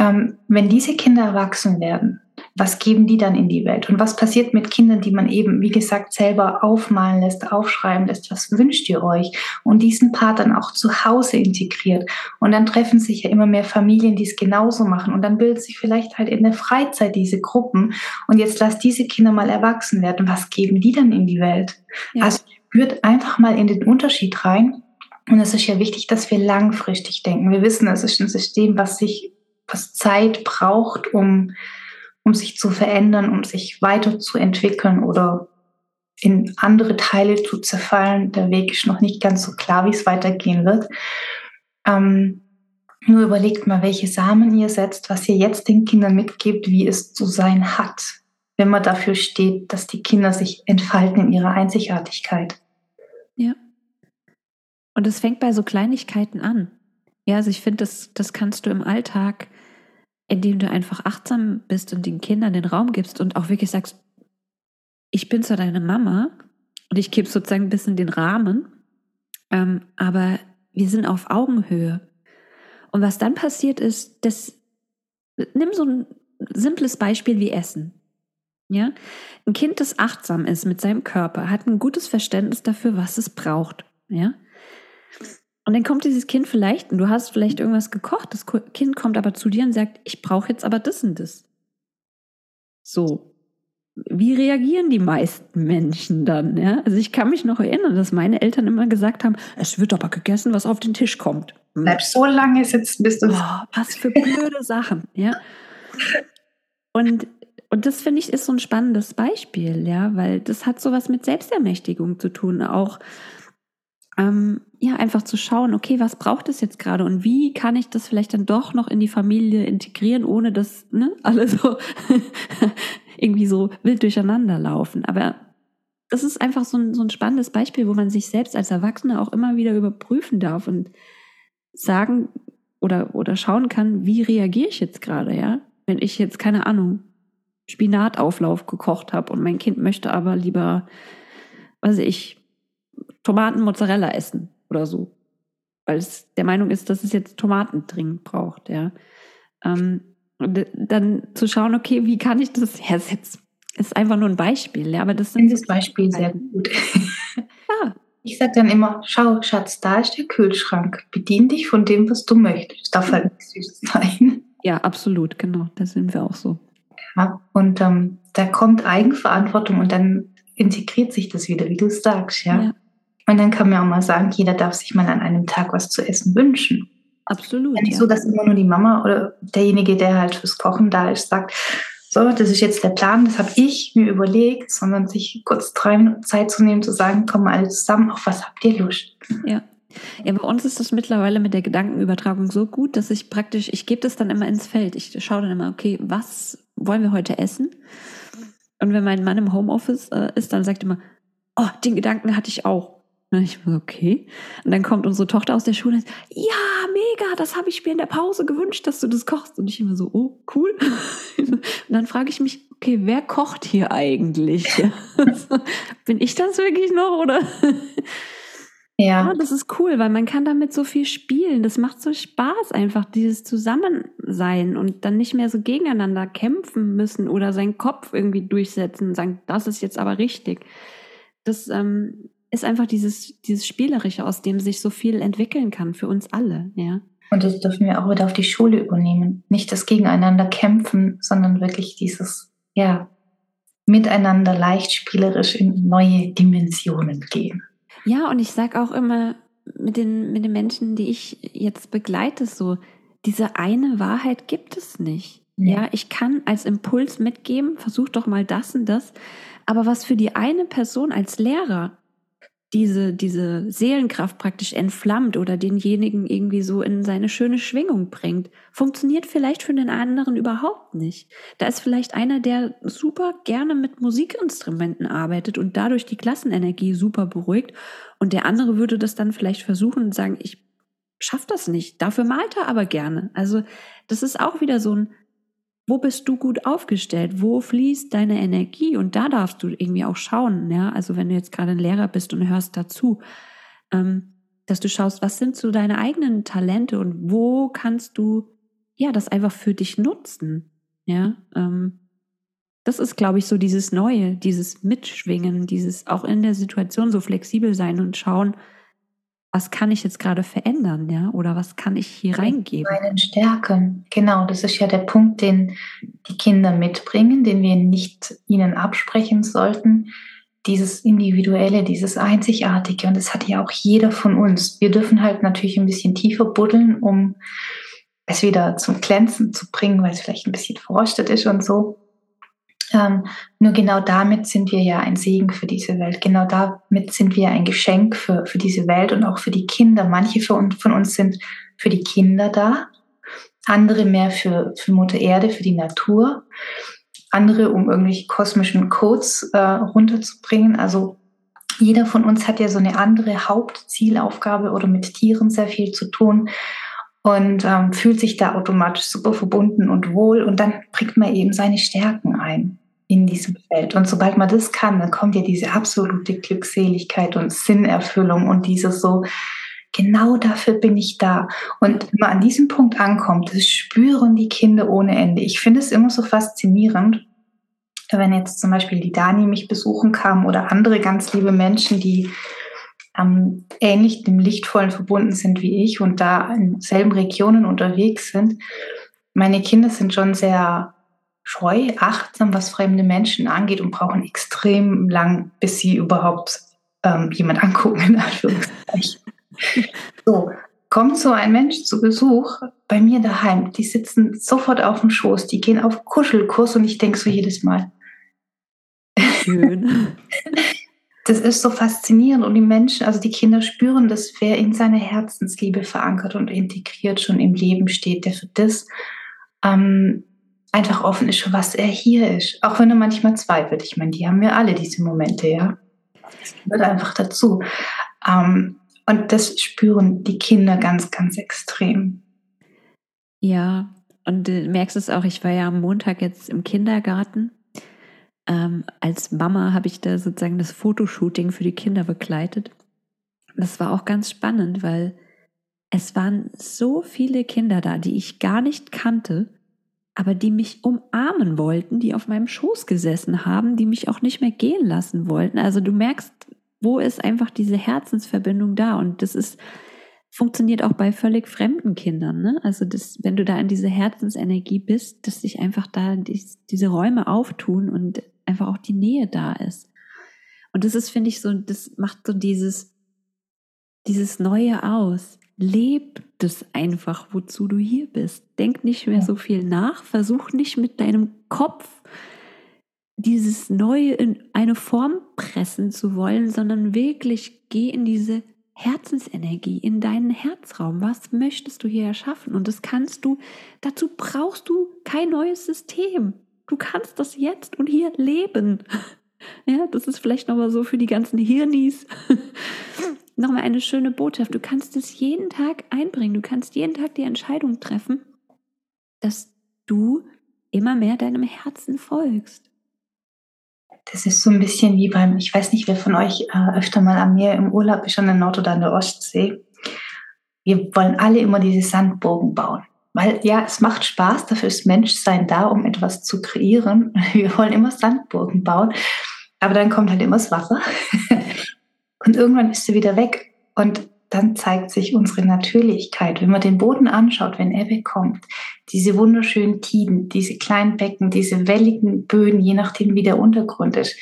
Ähm, wenn diese Kinder erwachsen werden, was geben die dann in die Welt? Und was passiert mit Kindern, die man eben, wie gesagt, selber aufmalen lässt, aufschreiben lässt? Was wünscht ihr euch? Und diesen Part dann auch zu Hause integriert. Und dann treffen sich ja immer mehr Familien, die es genauso machen. Und dann bildet sich vielleicht halt in der Freizeit diese Gruppen. Und jetzt lasst diese Kinder mal erwachsen werden. Was geben die dann in die Welt? Ja. Also spürt einfach mal in den Unterschied rein. Und es ist ja wichtig, dass wir langfristig denken. Wir wissen, es ist ein System, was sich, was Zeit braucht, um um sich zu verändern, um sich weiterzuentwickeln oder in andere Teile zu zerfallen. Der Weg ist noch nicht ganz so klar, wie es weitergehen wird. Ähm, nur überlegt mal, welche Samen ihr setzt, was ihr jetzt den Kindern mitgebt, wie es zu sein hat, wenn man dafür steht, dass die Kinder sich entfalten in ihrer Einzigartigkeit. Ja. Und es fängt bei so Kleinigkeiten an. Ja, also ich finde, das, das kannst du im Alltag indem du einfach achtsam bist und den Kindern den Raum gibst und auch wirklich sagst, ich bin zwar deine Mama und ich gebe sozusagen ein bisschen den Rahmen, ähm, aber wir sind auf Augenhöhe. Und was dann passiert ist, dass, nimm so ein simples Beispiel wie Essen. Ja? Ein Kind, das achtsam ist mit seinem Körper, hat ein gutes Verständnis dafür, was es braucht. Ja? Und dann kommt dieses Kind vielleicht, und du hast vielleicht irgendwas gekocht, das Kind kommt aber zu dir und sagt, ich brauche jetzt aber das und das. So. Wie reagieren die meisten Menschen dann? Ja? Also ich kann mich noch erinnern, dass meine Eltern immer gesagt haben, es wird aber gegessen, was auf den Tisch kommt. Hm. Bleib so lange sitzen, bis du... Oh, was für blöde Sachen, ja. Und, und das finde ich ist so ein spannendes Beispiel, ja, weil das hat sowas mit Selbstermächtigung zu tun. Auch ähm, ja, einfach zu schauen, okay, was braucht es jetzt gerade und wie kann ich das vielleicht dann doch noch in die Familie integrieren, ohne dass ne, alle so irgendwie so wild durcheinander laufen. Aber das ist einfach so ein, so ein spannendes Beispiel, wo man sich selbst als Erwachsener auch immer wieder überprüfen darf und sagen oder, oder schauen kann, wie reagiere ich jetzt gerade, ja? Wenn ich jetzt, keine Ahnung, Spinatauflauf gekocht habe und mein Kind möchte aber lieber, weiß ich, Tomaten Mozzarella essen oder so. Weil es der Meinung ist, dass es jetzt Tomaten dringend braucht, ja. Ähm, und dann zu schauen, okay, wie kann ich das hersetzen? Ist einfach nur ein Beispiel, ja, aber das sind. Das Beispiel sehr gut. ja. Ich sage dann immer, schau, Schatz, da ist der Kühlschrank. Bedien dich von dem, was du möchtest. Es darf halt nicht süß sein. Ja, absolut, genau. Da sind wir auch so. Ja, und ähm, da kommt Eigenverantwortung und dann integriert sich das wieder, wie du sagst, ja. ja. Und dann kann man auch mal sagen, jeder darf sich mal an einem Tag was zu essen wünschen. Absolut. Nicht ja. so, dass immer nur die Mama oder derjenige, der halt fürs Kochen da ist, sagt, so, das ist jetzt der Plan, das habe ich mir überlegt, sondern sich kurz drei Minuten Zeit zu nehmen, zu sagen, kommen alle zusammen, auf was habt ihr Lust? Ja. Ja, bei uns ist das mittlerweile mit der Gedankenübertragung so gut, dass ich praktisch, ich gebe das dann immer ins Feld. Ich schaue dann immer, okay, was wollen wir heute essen? Und wenn mein Mann im Homeoffice äh, ist, dann sagt er immer, oh, den Gedanken hatte ich auch. Und ich war okay. Und dann kommt unsere Tochter aus der Schule und sagt, ja, mega, das habe ich mir in der Pause gewünscht, dass du das kochst. Und ich immer so, oh, cool. Und dann frage ich mich, okay, wer kocht hier eigentlich? Bin ich das wirklich noch oder? Ja. ja. Das ist cool, weil man kann damit so viel spielen. Das macht so Spaß einfach, dieses Zusammensein und dann nicht mehr so gegeneinander kämpfen müssen oder seinen Kopf irgendwie durchsetzen und sagen, das ist jetzt aber richtig. Das ähm, ist einfach dieses, dieses Spielerische, aus dem sich so viel entwickeln kann für uns alle, ja. Und das dürfen wir auch wieder auf die Schule übernehmen. Nicht das Gegeneinander kämpfen, sondern wirklich dieses, ja, miteinander leicht spielerisch in neue Dimensionen gehen. Ja, und ich sage auch immer mit den, mit den Menschen, die ich jetzt begleite, so, diese eine Wahrheit gibt es nicht. Ja, ich kann als Impuls mitgeben, versuch doch mal das und das. Aber was für die eine Person als Lehrer diese, diese Seelenkraft praktisch entflammt oder denjenigen irgendwie so in seine schöne Schwingung bringt, funktioniert vielleicht für den anderen überhaupt nicht. Da ist vielleicht einer, der super gerne mit Musikinstrumenten arbeitet und dadurch die Klassenenergie super beruhigt und der andere würde das dann vielleicht versuchen und sagen, ich schaff das nicht. Dafür malt er aber gerne. Also das ist auch wieder so ein wo bist du gut aufgestellt? Wo fließt deine Energie? Und da darfst du irgendwie auch schauen, ja. Also wenn du jetzt gerade ein Lehrer bist und hörst dazu, ähm, dass du schaust, was sind so deine eigenen Talente und wo kannst du ja das einfach für dich nutzen, ja. Ähm, das ist, glaube ich, so dieses Neue, dieses Mitschwingen, dieses auch in der Situation so flexibel sein und schauen, was kann ich jetzt gerade verändern, ja? Oder was kann ich hier reingeben? Meinen Stärken, genau, das ist ja der Punkt, den die Kinder mitbringen, den wir nicht ihnen absprechen sollten. Dieses Individuelle, dieses Einzigartige. Und das hat ja auch jeder von uns. Wir dürfen halt natürlich ein bisschen tiefer buddeln, um es wieder zum Glänzen zu bringen, weil es vielleicht ein bisschen verrostet ist und so. Ähm, nur genau damit sind wir ja ein Segen für diese Welt. Genau damit sind wir ein Geschenk für, für diese Welt und auch für die Kinder. Manche von uns sind für die Kinder da, andere mehr für, für Mutter Erde, für die Natur, andere um irgendwelche kosmischen Codes äh, runterzubringen. Also jeder von uns hat ja so eine andere Hauptzielaufgabe oder mit Tieren sehr viel zu tun und ähm, fühlt sich da automatisch super verbunden und wohl und dann bringt man eben seine Stärken ein in diesem Feld. Und sobald man das kann, dann kommt ja diese absolute Glückseligkeit und Sinnerfüllung und dieses so, genau dafür bin ich da. Und wenn man an diesem Punkt ankommt, das spüren die Kinder ohne Ende. Ich finde es immer so faszinierend, wenn jetzt zum Beispiel die Dani mich besuchen kam oder andere ganz liebe Menschen, die ähm, ähnlich dem Lichtvollen verbunden sind wie ich und da in selben Regionen unterwegs sind. Meine Kinder sind schon sehr scheu, achtsam, was fremde Menschen angeht und brauchen extrem lang, bis sie überhaupt ähm, jemand angucken, in Anführungszeichen. so, kommt so ein Mensch zu Besuch bei mir daheim, die sitzen sofort auf dem Schoß, die gehen auf Kuschelkurs und ich denke so jedes Mal. Schön. das ist so faszinierend und die Menschen, also die Kinder spüren, dass wer in seiner Herzensliebe verankert und integriert schon im Leben steht, der für das ähm, einfach offen ist, für was er hier ist. Auch wenn er manchmal zweifelt. Ich meine, die haben wir alle diese Momente, ja. Das gehört einfach dazu. Ähm, und das spüren die Kinder ganz, ganz extrem. Ja, und du merkst es auch, ich war ja am Montag jetzt im Kindergarten. Ähm, als Mama habe ich da sozusagen das Fotoshooting für die Kinder begleitet. Das war auch ganz spannend, weil es waren so viele Kinder da, die ich gar nicht kannte aber die mich umarmen wollten, die auf meinem Schoß gesessen haben, die mich auch nicht mehr gehen lassen wollten. Also du merkst, wo ist einfach diese Herzensverbindung da? Und das ist, funktioniert auch bei völlig fremden Kindern. Ne? Also das, wenn du da in diese Herzensenergie bist, dass sich einfach da die, diese Räume auftun und einfach auch die Nähe da ist. Und das ist, finde ich, so, das macht so dieses, dieses Neue aus leb das einfach, wozu du hier bist. Denk nicht mehr so viel nach, versuch nicht mit deinem Kopf dieses Neue in eine Form pressen zu wollen, sondern wirklich geh in diese Herzensenergie, in deinen Herzraum. Was möchtest du hier erschaffen? Und das kannst du, dazu brauchst du kein neues System. Du kannst das jetzt und hier leben. Ja, das ist vielleicht nochmal so für die ganzen Hirnis. nochmal eine schöne Botschaft. Du kannst es jeden Tag einbringen. Du kannst jeden Tag die Entscheidung treffen, dass du immer mehr deinem Herzen folgst. Das ist so ein bisschen wie beim, ich weiß nicht, wer von euch äh, öfter mal am Meer im Urlaub ist, an der Nord- oder an der Ostsee. Wir wollen alle immer diese Sandburgen bauen. Weil ja, es macht Spaß, dafür ist Menschsein da, um etwas zu kreieren. Wir wollen immer Sandburgen bauen, aber dann kommt halt immer das Wasser und irgendwann ist sie wieder weg. Und dann zeigt sich unsere Natürlichkeit. Wenn man den Boden anschaut, wenn Ebbe kommt, diese wunderschönen Tiden, diese kleinen Becken, diese welligen Böden, je nachdem wie der Untergrund ist,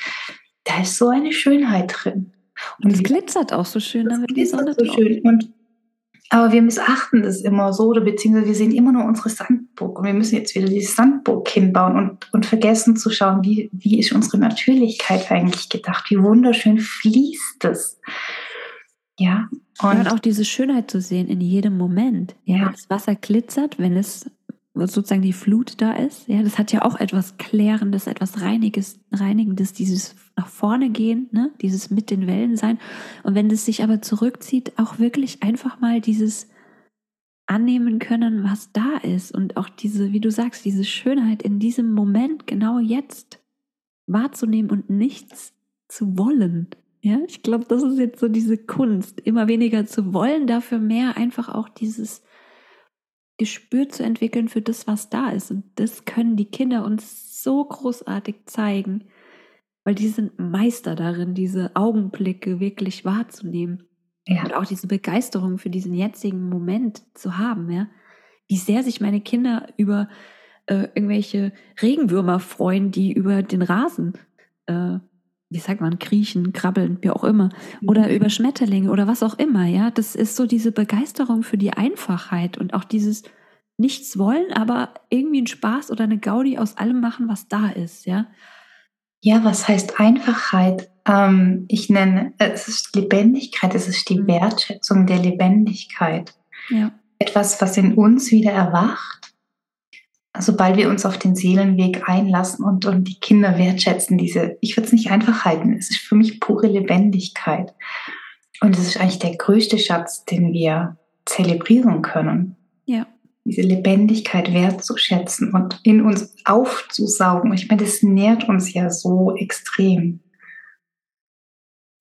da ist so eine Schönheit drin. Und es glitzert auch so schön, wenn die Sonne so schön. Und, aber wir missachten das immer so, oder beziehungsweise wir sehen immer nur unsere Sandburg und wir müssen jetzt wieder diese Sandburg hinbauen und, und vergessen zu schauen, wie, wie ist unsere Natürlichkeit eigentlich gedacht, wie wunderschön fließt es. Ja, und, und auch diese Schönheit zu sehen in jedem Moment. Ja, ja. das Wasser glitzert, wenn es sozusagen die Flut da ist. Ja, das hat ja auch etwas Klärendes, etwas Reiniges, Reinigendes, dieses nach vorne gehen, ne? dieses mit den Wellen sein. Und wenn es sich aber zurückzieht, auch wirklich einfach mal dieses annehmen können, was da ist und auch diese, wie du sagst, diese Schönheit in diesem Moment, genau jetzt wahrzunehmen und nichts zu wollen. Ja, ich glaube, das ist jetzt so diese Kunst, immer weniger zu wollen, dafür mehr einfach auch dieses Gespür zu entwickeln für das, was da ist. Und das können die Kinder uns so großartig zeigen, weil die sind Meister darin, diese Augenblicke wirklich wahrzunehmen. Ja. Und auch diese Begeisterung für diesen jetzigen Moment zu haben, ja. Wie sehr sich meine Kinder über äh, irgendwelche Regenwürmer freuen, die über den Rasen äh, wie sagt man, kriechen, krabbeln, wie auch immer, oder mhm. über Schmetterlinge oder was auch immer, ja. Das ist so diese Begeisterung für die Einfachheit und auch dieses Nichts wollen, aber irgendwie einen Spaß oder eine Gaudi aus allem machen, was da ist, ja. Ja, was heißt Einfachheit? Ähm, ich nenne, es ist Lebendigkeit, es ist die mhm. Wertschätzung der Lebendigkeit. Ja. Etwas, was in uns wieder erwacht sobald wir uns auf den Seelenweg einlassen und, und die Kinder wertschätzen, diese, ich würde es nicht einfach halten, es ist für mich pure Lebendigkeit. Und es ist eigentlich der größte Schatz, den wir zelebrieren können. Ja. Diese Lebendigkeit wertzuschätzen und in uns aufzusaugen. Ich meine, das nährt uns ja so extrem.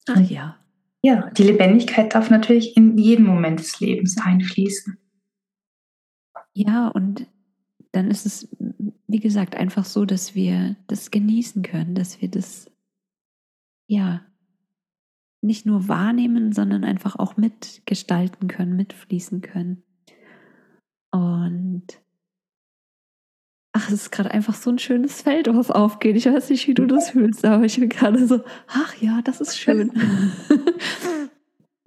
Ach ja. Ja, die Lebendigkeit darf natürlich in jeden Moment des Lebens einfließen. Ja, und dann ist es, wie gesagt, einfach so, dass wir das genießen können, dass wir das, ja, nicht nur wahrnehmen, sondern einfach auch mitgestalten können, mitfließen können. Und ach, es ist gerade einfach so ein schönes Feld, was aufgeht. Ich weiß nicht, wie du das fühlst, aber ich bin gerade so, ach ja, das ist schön.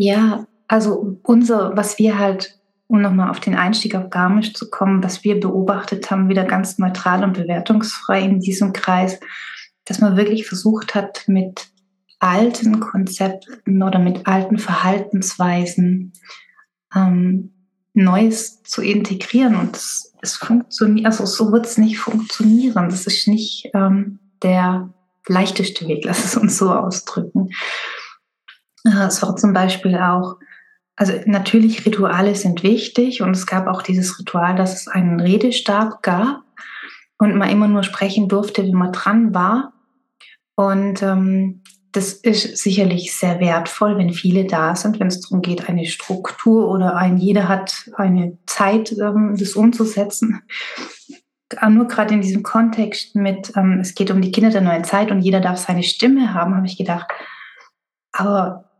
Ja, also unser, was wir halt um nochmal auf den Einstieg auf Garmisch zu kommen, was wir beobachtet haben, wieder ganz neutral und bewertungsfrei in diesem Kreis, dass man wirklich versucht hat, mit alten Konzepten oder mit alten Verhaltensweisen ähm, Neues zu integrieren. Und es, es funktioniert, also so wird es nicht funktionieren. Das ist nicht ähm, der leichteste Weg, lass es uns so ausdrücken. Äh, es war zum Beispiel auch also natürlich, Rituale sind wichtig und es gab auch dieses Ritual, dass es einen Redestab gab und man immer nur sprechen durfte, wie man dran war. Und ähm, das ist sicherlich sehr wertvoll, wenn viele da sind, wenn es darum geht, eine Struktur oder ein jeder hat eine Zeit, ähm, das umzusetzen. Nur gerade in diesem Kontext mit, ähm, es geht um die Kinder der neuen Zeit und jeder darf seine Stimme haben, habe ich gedacht, aber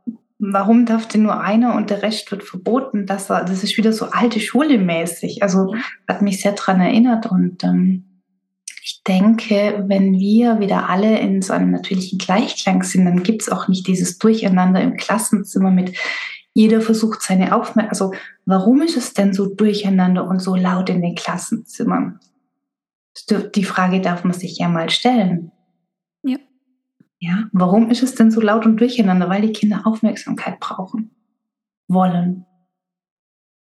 warum darf denn nur einer und der Rest wird verboten? Das, das ist wieder so alte Schule mäßig. Also hat mich sehr daran erinnert und ähm, ich denke, wenn wir wieder alle in so einem natürlichen Gleichklang sind, dann gibt es auch nicht dieses Durcheinander im Klassenzimmer mit jeder versucht seine Aufmerksamkeit. Also warum ist es denn so durcheinander und so laut in den Klassenzimmern? Die Frage darf man sich ja mal stellen. Ja, warum ist es denn so laut und durcheinander? Weil die Kinder Aufmerksamkeit brauchen, wollen.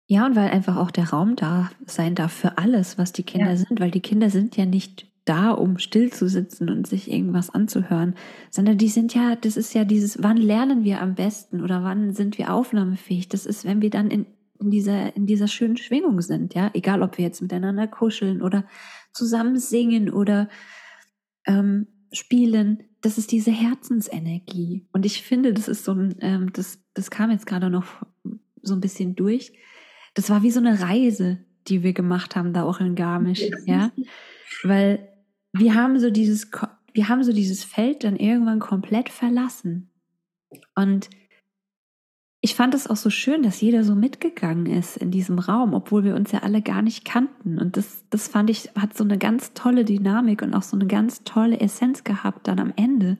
Ja, und weil einfach auch der Raum da sein darf für alles, was die Kinder ja. sind, weil die Kinder sind ja nicht da, um still zu sitzen und sich irgendwas anzuhören, sondern die sind ja, das ist ja dieses, wann lernen wir am besten oder wann sind wir aufnahmefähig? Das ist, wenn wir dann in, in dieser, in dieser schönen Schwingung sind, ja, egal ob wir jetzt miteinander kuscheln oder zusammen singen oder ähm, spielen, das ist diese Herzensenergie. Und ich finde, das ist so ein, ähm, das, das kam jetzt gerade noch so ein bisschen durch. Das war wie so eine Reise, die wir gemacht haben, da auch in Garmisch, ja. Weil wir haben so dieses, wir haben so dieses Feld dann irgendwann komplett verlassen. Und ich fand es auch so schön, dass jeder so mitgegangen ist in diesem Raum, obwohl wir uns ja alle gar nicht kannten. Und das, das fand ich, hat so eine ganz tolle Dynamik und auch so eine ganz tolle Essenz gehabt dann am Ende.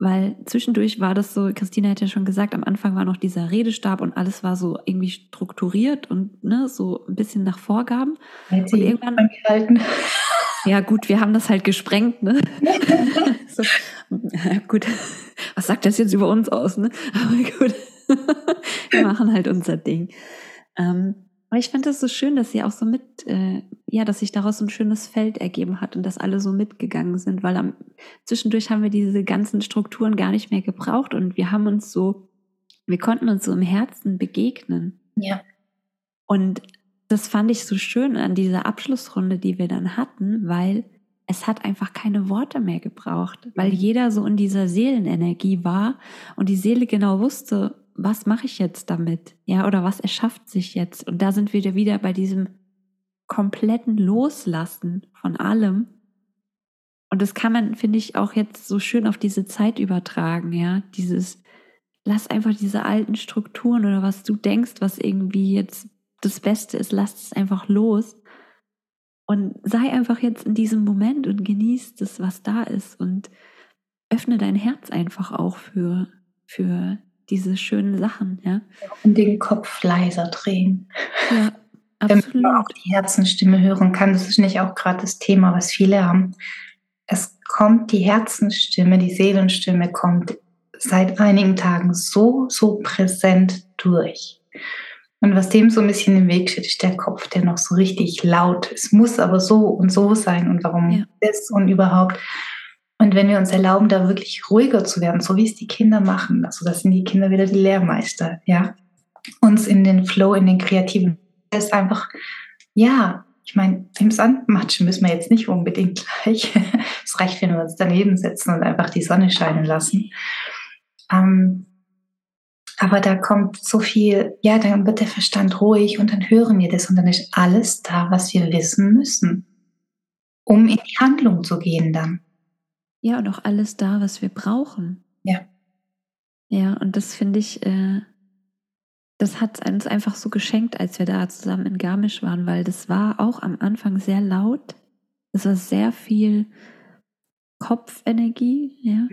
Weil zwischendurch war das so, Christina hat ja schon gesagt, am Anfang war noch dieser Redestab und alles war so irgendwie strukturiert und ne, so ein bisschen nach Vorgaben. und irgendwann gehalten. Ja, gut, wir haben das halt gesprengt, ne? so, gut, was sagt das jetzt über uns aus, ne? Aber gut, wir machen halt unser Ding. Ähm, aber ich fand das so schön, dass sie auch so mit, äh, ja, dass sich daraus so ein schönes Feld ergeben hat und dass alle so mitgegangen sind, weil am, zwischendurch haben wir diese ganzen Strukturen gar nicht mehr gebraucht und wir haben uns so, wir konnten uns so im Herzen begegnen. Ja. Und das fand ich so schön an dieser Abschlussrunde, die wir dann hatten, weil es hat einfach keine Worte mehr gebraucht, weil mhm. jeder so in dieser Seelenenergie war und die Seele genau wusste, was mache ich jetzt damit? Ja, oder was erschafft sich jetzt? Und da sind wir wieder bei diesem kompletten Loslassen von allem. Und das kann man, finde ich, auch jetzt so schön auf diese Zeit übertragen, ja. Dieses, lass einfach diese alten Strukturen oder was du denkst, was irgendwie jetzt das Beste ist, lass es einfach los. Und sei einfach jetzt in diesem Moment und genieß das, was da ist und öffne dein Herz einfach auch für, für diese schönen Sachen, ja. Und den Kopf leiser drehen. Ja, absolut. Damit man auch die Herzenstimme hören kann. Das ist nicht auch gerade das Thema, was viele haben. Es kommt die Herzenstimme, die Seelenstimme kommt seit einigen Tagen so, so präsent durch. Und was dem so ein bisschen im Weg steht, ist der Kopf, der noch so richtig laut. Es muss aber so und so sein und warum ja. das und überhaupt. Und wenn wir uns erlauben, da wirklich ruhiger zu werden, so wie es die Kinder machen, also das sind die Kinder wieder die Lehrmeister, ja, uns in den Flow, in den kreativen, ist einfach, ja, ich meine, im Sand matschen müssen wir jetzt nicht unbedingt gleich. Es reicht, wenn wir uns daneben setzen und einfach die Sonne scheinen lassen. Ähm, aber da kommt so viel, ja, dann wird der Verstand ruhig und dann hören wir das und dann ist alles da, was wir wissen müssen, um in die Handlung zu gehen dann. Ja, und auch alles da, was wir brauchen. Ja. Ja, und das finde ich, äh, das hat uns einfach so geschenkt, als wir da zusammen in Garmisch waren, weil das war auch am Anfang sehr laut. Es war sehr viel Kopfenergie, ja.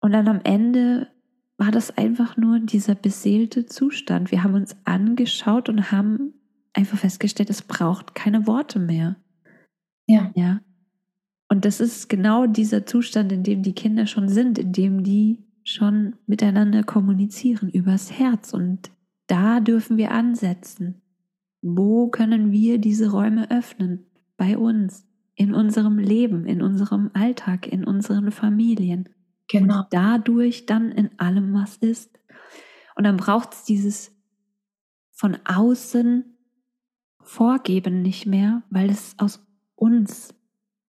Und dann am Ende war das einfach nur dieser beseelte Zustand. Wir haben uns angeschaut und haben einfach festgestellt, es braucht keine Worte mehr. Ja. Ja. Und das ist genau dieser Zustand, in dem die Kinder schon sind, in dem die schon miteinander kommunizieren übers Herz. Und da dürfen wir ansetzen. Wo können wir diese Räume öffnen? Bei uns, in unserem Leben, in unserem Alltag, in unseren Familien. Genau. Und dadurch dann in allem, was ist. Und dann braucht es dieses von außen Vorgeben nicht mehr, weil es aus uns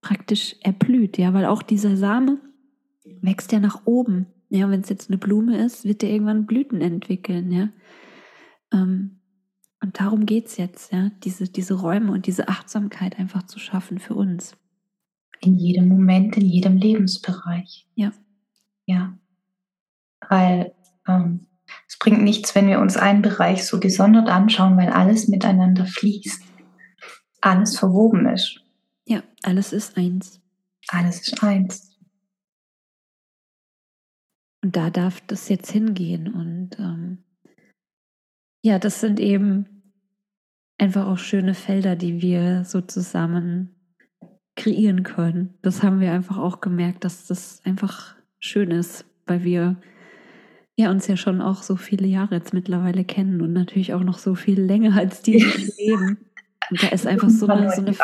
praktisch erblüht, ja, weil auch dieser Same wächst ja nach oben. Ja, wenn es jetzt eine Blume ist, wird der irgendwann Blüten entwickeln, ja. Ähm, und darum geht es jetzt, ja, diese, diese Räume und diese Achtsamkeit einfach zu schaffen für uns. In jedem Moment, in jedem Lebensbereich. Ja. Ja. Weil ähm, es bringt nichts, wenn wir uns einen Bereich so gesondert anschauen, weil alles miteinander fließt. Alles verwoben ist. Ja, alles ist eins. Alles ist eins. Und da darf das jetzt hingehen. Und ähm, ja, das sind eben einfach auch schöne Felder, die wir so zusammen kreieren können. Das haben wir einfach auch gemerkt, dass das einfach schön ist, weil wir ja uns ja schon auch so viele Jahre jetzt mittlerweile kennen und natürlich auch noch so viel länger als die leben. Und da ist einfach so eine, so eine,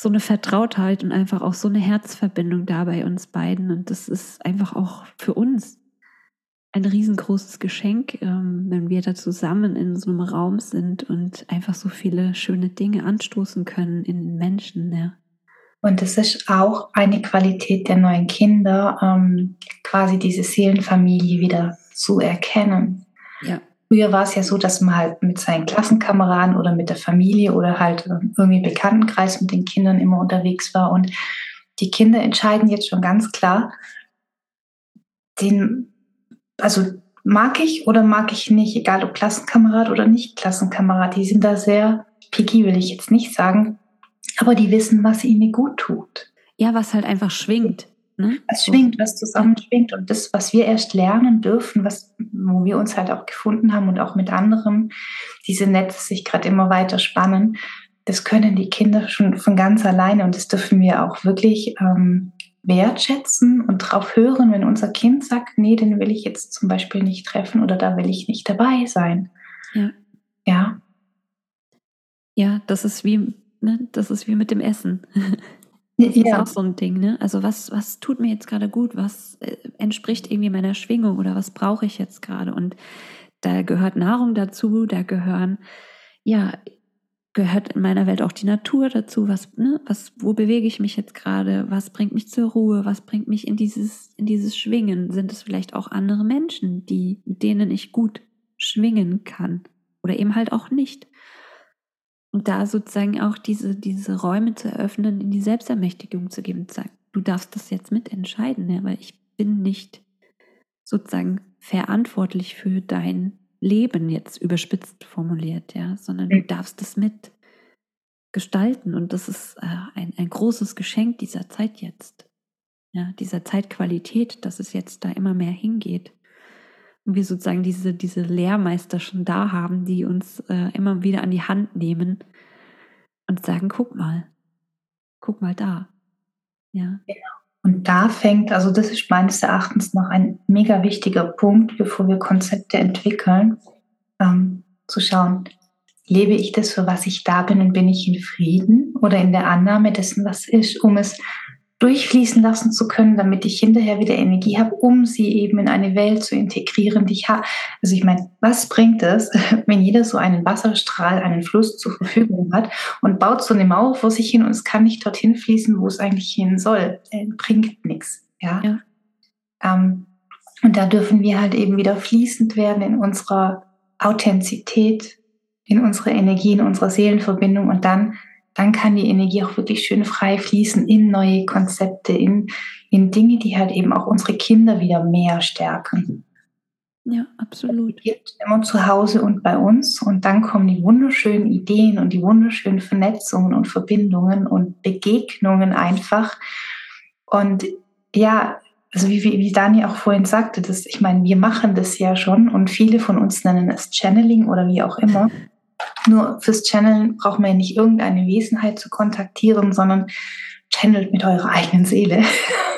so eine Vertrautheit und einfach auch so eine Herzverbindung da bei uns beiden. Und das ist einfach auch für uns ein riesengroßes Geschenk, ähm, wenn wir da zusammen in so einem Raum sind und einfach so viele schöne Dinge anstoßen können in den Menschen. Ja. Und es ist auch eine Qualität der neuen Kinder, ähm, quasi diese Seelenfamilie wieder zu erkennen. Ja. Früher war es ja so, dass man halt mit seinen Klassenkameraden oder mit der Familie oder halt ähm, irgendwie Bekanntenkreis mit den Kindern immer unterwegs war. Und die Kinder entscheiden jetzt schon ganz klar, den also mag ich oder mag ich nicht, egal ob Klassenkamerad oder nicht Klassenkamerad, die sind da sehr picky, will ich jetzt nicht sagen, aber die wissen, was ihnen gut tut. Ja, was halt einfach schwingt. Ne? Was so. schwingt, was zusammen schwingt und das, was wir erst lernen dürfen, was, wo wir uns halt auch gefunden haben und auch mit anderen, diese Netze sich gerade immer weiter spannen, das können die Kinder schon von ganz alleine und das dürfen wir auch wirklich ähm, wertschätzen und darauf hören, wenn unser Kind sagt, nee, den will ich jetzt zum Beispiel nicht treffen oder da will ich nicht dabei sein. Ja. Ja. Ja, das ist wie, ne, das ist wie mit dem Essen. Das ja. ist auch so ein Ding, ne? Also was, was tut mir jetzt gerade gut? Was äh, entspricht irgendwie meiner Schwingung oder was brauche ich jetzt gerade? Und da gehört Nahrung dazu, da gehören ja gehört in meiner Welt auch die Natur dazu. Was, ne, was, wo bewege ich mich jetzt gerade? Was bringt mich zur Ruhe? Was bringt mich in dieses, in dieses Schwingen? Sind es vielleicht auch andere Menschen, die, mit denen ich gut schwingen kann? Oder eben halt auch nicht. Und da sozusagen auch diese, diese Räume zu eröffnen, in die Selbstermächtigung zu geben, zu sagen, du darfst das jetzt mitentscheiden, ja, weil ich bin nicht sozusagen verantwortlich für dein Leben jetzt überspitzt formuliert, ja, sondern du darfst es mit gestalten und das ist äh, ein, ein großes Geschenk dieser Zeit jetzt, ja, dieser Zeitqualität, dass es jetzt da immer mehr hingeht und wir sozusagen diese, diese Lehrmeister schon da haben, die uns äh, immer wieder an die Hand nehmen und sagen, guck mal, guck mal da, ja. Genau. Und da fängt, also das ist meines Erachtens noch ein mega wichtiger Punkt, bevor wir Konzepte entwickeln, ähm, zu schauen, lebe ich das, für was ich da bin und bin ich in Frieden oder in der Annahme dessen, was ist, um es durchfließen lassen zu können, damit ich hinterher wieder Energie habe, um sie eben in eine Welt zu integrieren, die ich habe. Also ich meine, was bringt es, wenn jeder so einen Wasserstrahl, einen Fluss zur Verfügung hat und baut so eine Mauer vor sich hin und es kann nicht dorthin fließen, wo es eigentlich hin soll? Äh, bringt nichts. Ja. ja. Ähm, und da dürfen wir halt eben wieder fließend werden in unserer Authentizität, in unserer Energie, in unserer Seelenverbindung und dann dann kann die Energie auch wirklich schön frei fließen in neue Konzepte, in, in Dinge, die halt eben auch unsere Kinder wieder mehr stärken. Ja, absolut. Gibt immer zu Hause und bei uns und dann kommen die wunderschönen Ideen und die wunderschönen Vernetzungen und Verbindungen und Begegnungen einfach. Und ja, also wie, wie Dani auch vorhin sagte, das, ich meine, wir machen das ja schon und viele von uns nennen es Channeling oder wie auch immer. Nur fürs Channeln braucht man ja nicht irgendeine Wesenheit zu kontaktieren, sondern channelt mit eurer eigenen Seele.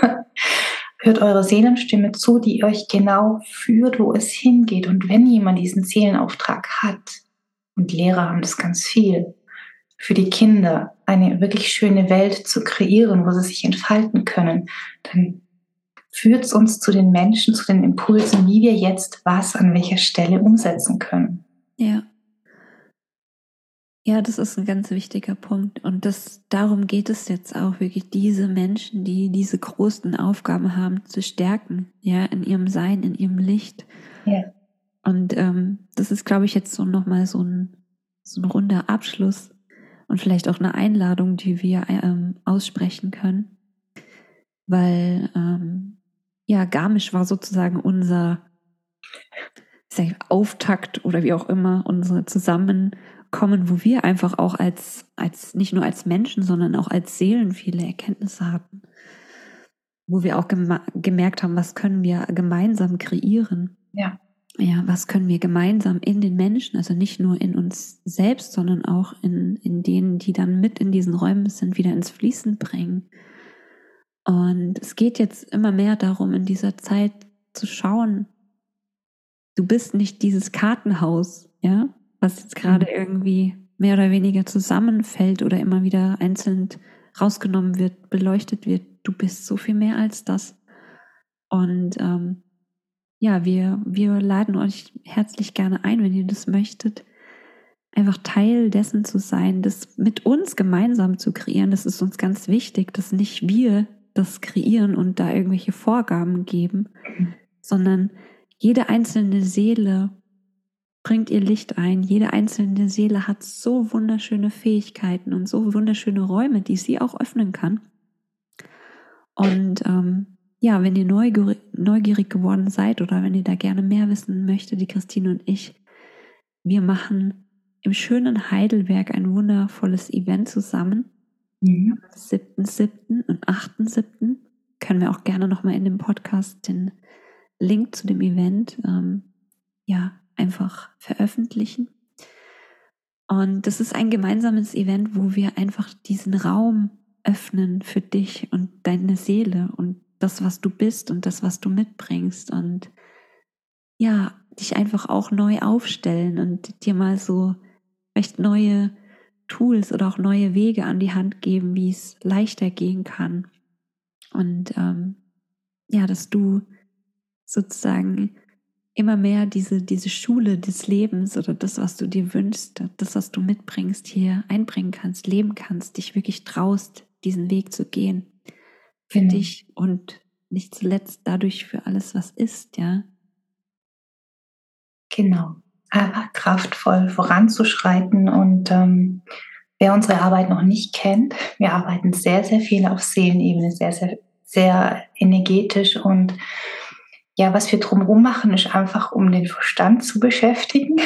Hört eurer Seelenstimme zu, die euch genau führt, wo es hingeht. Und wenn jemand diesen Seelenauftrag hat, und Lehrer haben das ganz viel, für die Kinder eine wirklich schöne Welt zu kreieren, wo sie sich entfalten können, dann führt es uns zu den Menschen, zu den Impulsen, wie wir jetzt was an welcher Stelle umsetzen können. Ja. Ja, das ist ein ganz wichtiger Punkt. Und das, darum geht es jetzt auch wirklich, diese Menschen, die diese großen Aufgaben haben, zu stärken, ja, in ihrem Sein, in ihrem Licht. Ja. Und ähm, das ist, glaube ich, jetzt so nochmal so ein, so ein runder Abschluss und vielleicht auch eine Einladung, die wir ähm, aussprechen können. Weil, ähm, ja, Garmisch war sozusagen unser Auftakt oder wie auch immer, unsere Zusammen kommen, wo wir einfach auch als, als, nicht nur als Menschen, sondern auch als Seelen viele Erkenntnisse hatten. Wo wir auch gemerkt haben, was können wir gemeinsam kreieren. Ja. Ja, was können wir gemeinsam in den Menschen, also nicht nur in uns selbst, sondern auch in, in denen, die dann mit in diesen Räumen sind, wieder ins Fließen bringen. Und es geht jetzt immer mehr darum, in dieser Zeit zu schauen, du bist nicht dieses Kartenhaus, ja, was jetzt gerade mhm. irgendwie mehr oder weniger zusammenfällt oder immer wieder einzeln rausgenommen wird, beleuchtet wird. Du bist so viel mehr als das. Und ähm, ja, wir, wir laden euch herzlich gerne ein, wenn ihr das möchtet, einfach Teil dessen zu sein, das mit uns gemeinsam zu kreieren. Das ist uns ganz wichtig, dass nicht wir das kreieren und da irgendwelche Vorgaben geben, sondern jede einzelne Seele bringt ihr Licht ein. Jede einzelne Seele hat so wunderschöne Fähigkeiten und so wunderschöne Räume, die sie auch öffnen kann. Und ähm, ja, wenn ihr neugierig, neugierig geworden seid oder wenn ihr da gerne mehr wissen möchtet, die Christine und ich, wir machen im schönen Heidelberg ein wundervolles Event zusammen. Mhm. Am 7.7. und 8.7. können wir auch gerne nochmal in dem Podcast den Link zu dem Event ähm, ja, einfach veröffentlichen. Und das ist ein gemeinsames Event, wo wir einfach diesen Raum öffnen für dich und deine Seele und das, was du bist und das, was du mitbringst. Und ja, dich einfach auch neu aufstellen und dir mal so vielleicht neue Tools oder auch neue Wege an die Hand geben, wie es leichter gehen kann. Und ähm, ja, dass du sozusagen immer mehr diese, diese Schule des Lebens oder das, was du dir wünschst, das, was du mitbringst, hier einbringen kannst, leben kannst, dich wirklich traust, diesen Weg zu gehen. Für genau. dich und nicht zuletzt dadurch für alles, was ist, ja. Genau. Aber kraftvoll voranzuschreiten und ähm, wer unsere Arbeit noch nicht kennt, wir arbeiten sehr, sehr viel auf Seelenebene, sehr, sehr, sehr energetisch und ja, was wir drumherum machen, ist einfach, um den Verstand zu beschäftigen.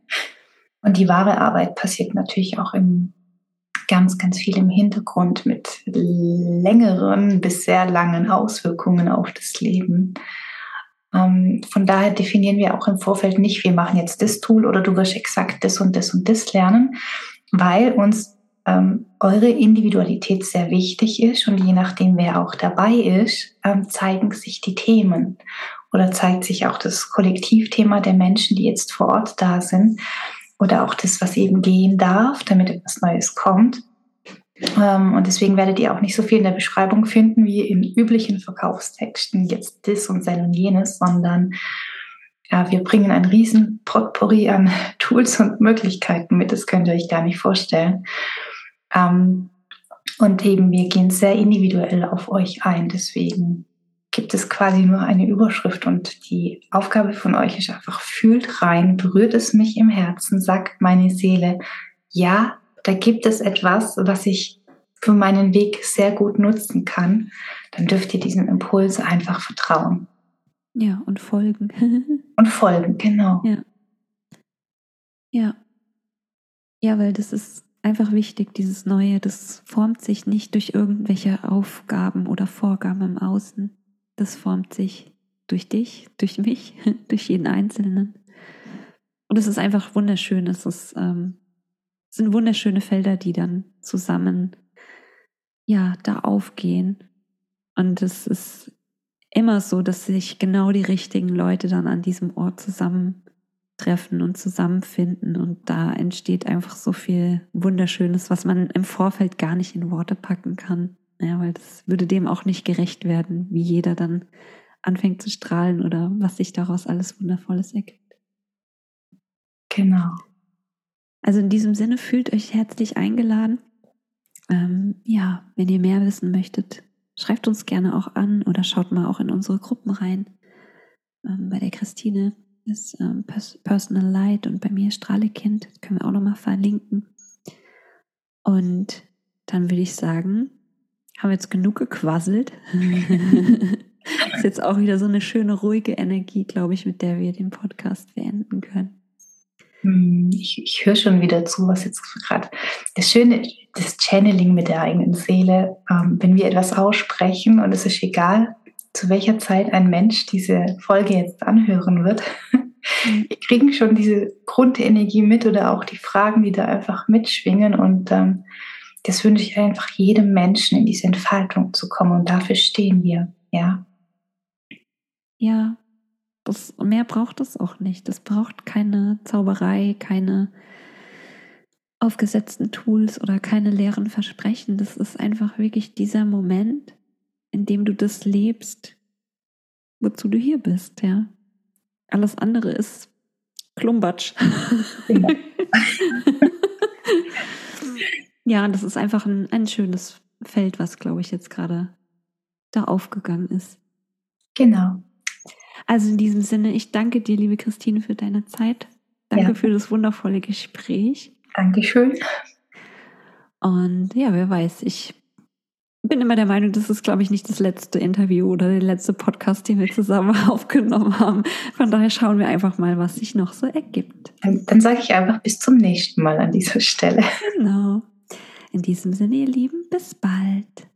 Und die wahre Arbeit passiert natürlich auch im ganz, ganz viel im Hintergrund mit längeren bis sehr langen Auswirkungen auf das Leben. Ähm, von daher definieren wir auch im Vorfeld nicht, wir machen jetzt das Tool oder du wirst exakt das und das und das lernen, weil uns ähm, eure Individualität sehr wichtig ist und je nachdem, wer auch dabei ist, ähm, zeigen sich die Themen oder zeigt sich auch das Kollektivthema der Menschen, die jetzt vor Ort da sind oder auch das, was eben gehen darf, damit etwas Neues kommt. Ähm, und deswegen werdet ihr auch nicht so viel in der Beschreibung finden wie in üblichen Verkaufstexten, jetzt das und sein und jenes, sondern ja, wir bringen ein riesen Potpourri an Tools und Möglichkeiten mit, das könnt ihr euch gar nicht vorstellen. Ähm, und eben, wir gehen sehr individuell auf euch ein. Deswegen gibt es quasi nur eine Überschrift und die Aufgabe von euch ist einfach, fühlt rein, berührt es mich im Herzen, sagt meine Seele, ja, da gibt es etwas, was ich für meinen Weg sehr gut nutzen kann, dann dürft ihr diesem Impuls einfach vertrauen. Ja, und folgen. und folgen, genau. Ja. Ja. Ja, weil das ist einfach wichtig, dieses Neue, das formt sich nicht durch irgendwelche Aufgaben oder Vorgaben im Außen. Das formt sich durch dich, durch mich, durch jeden Einzelnen. Und es ist einfach wunderschön. Es, ist, ähm, es sind wunderschöne Felder, die dann zusammen ja da aufgehen. Und es ist immer so, dass sich genau die richtigen Leute dann an diesem Ort zusammen treffen und zusammenfinden. Und da entsteht einfach so viel Wunderschönes, was man im Vorfeld gar nicht in Worte packen kann. Ja, weil das würde dem auch nicht gerecht werden, wie jeder dann anfängt zu strahlen oder was sich daraus alles Wundervolles ergibt. Genau. Also in diesem Sinne fühlt euch herzlich eingeladen. Ähm, ja, wenn ihr mehr wissen möchtet, schreibt uns gerne auch an oder schaut mal auch in unsere Gruppen rein. Ähm, bei der Christine ist ähm, Personal Light und bei mir Strahlekind. Das können wir auch nochmal verlinken. Und dann würde ich sagen, haben wir jetzt genug gequasselt. ist jetzt auch wieder so eine schöne, ruhige Energie, glaube ich, mit der wir den Podcast beenden können. Hm, ich, ich höre schon wieder zu, was jetzt gerade das Schöne, das Channeling mit der eigenen Seele, ähm, wenn wir etwas aussprechen und es ist egal, zu welcher Zeit ein Mensch diese Folge jetzt anhören wird. Mhm. Wir kriegen schon diese Grundenergie mit oder auch die Fragen, die da einfach mitschwingen. Und ähm, das wünsche ich einfach jedem Menschen, in diese Entfaltung zu kommen. Und dafür stehen wir, ja. Ja, das, mehr braucht es auch nicht. Das braucht keine Zauberei, keine aufgesetzten Tools oder keine leeren Versprechen. Das ist einfach wirklich dieser Moment, in dem du das lebst, wozu du hier bist, ja. Alles andere ist Klumbatsch. Ja, ja das ist einfach ein, ein schönes Feld, was, glaube ich, jetzt gerade da aufgegangen ist. Genau. Also in diesem Sinne, ich danke dir, liebe Christine, für deine Zeit. Danke ja. für das wundervolle Gespräch. Dankeschön. Und ja, wer weiß, ich bin immer der Meinung, das ist, glaube ich, nicht das letzte Interview oder der letzte Podcast, den wir zusammen aufgenommen haben. Von daher schauen wir einfach mal, was sich noch so ergibt. Dann, dann sage ich einfach bis zum nächsten Mal an dieser Stelle. Genau. In diesem Sinne, ihr Lieben, bis bald.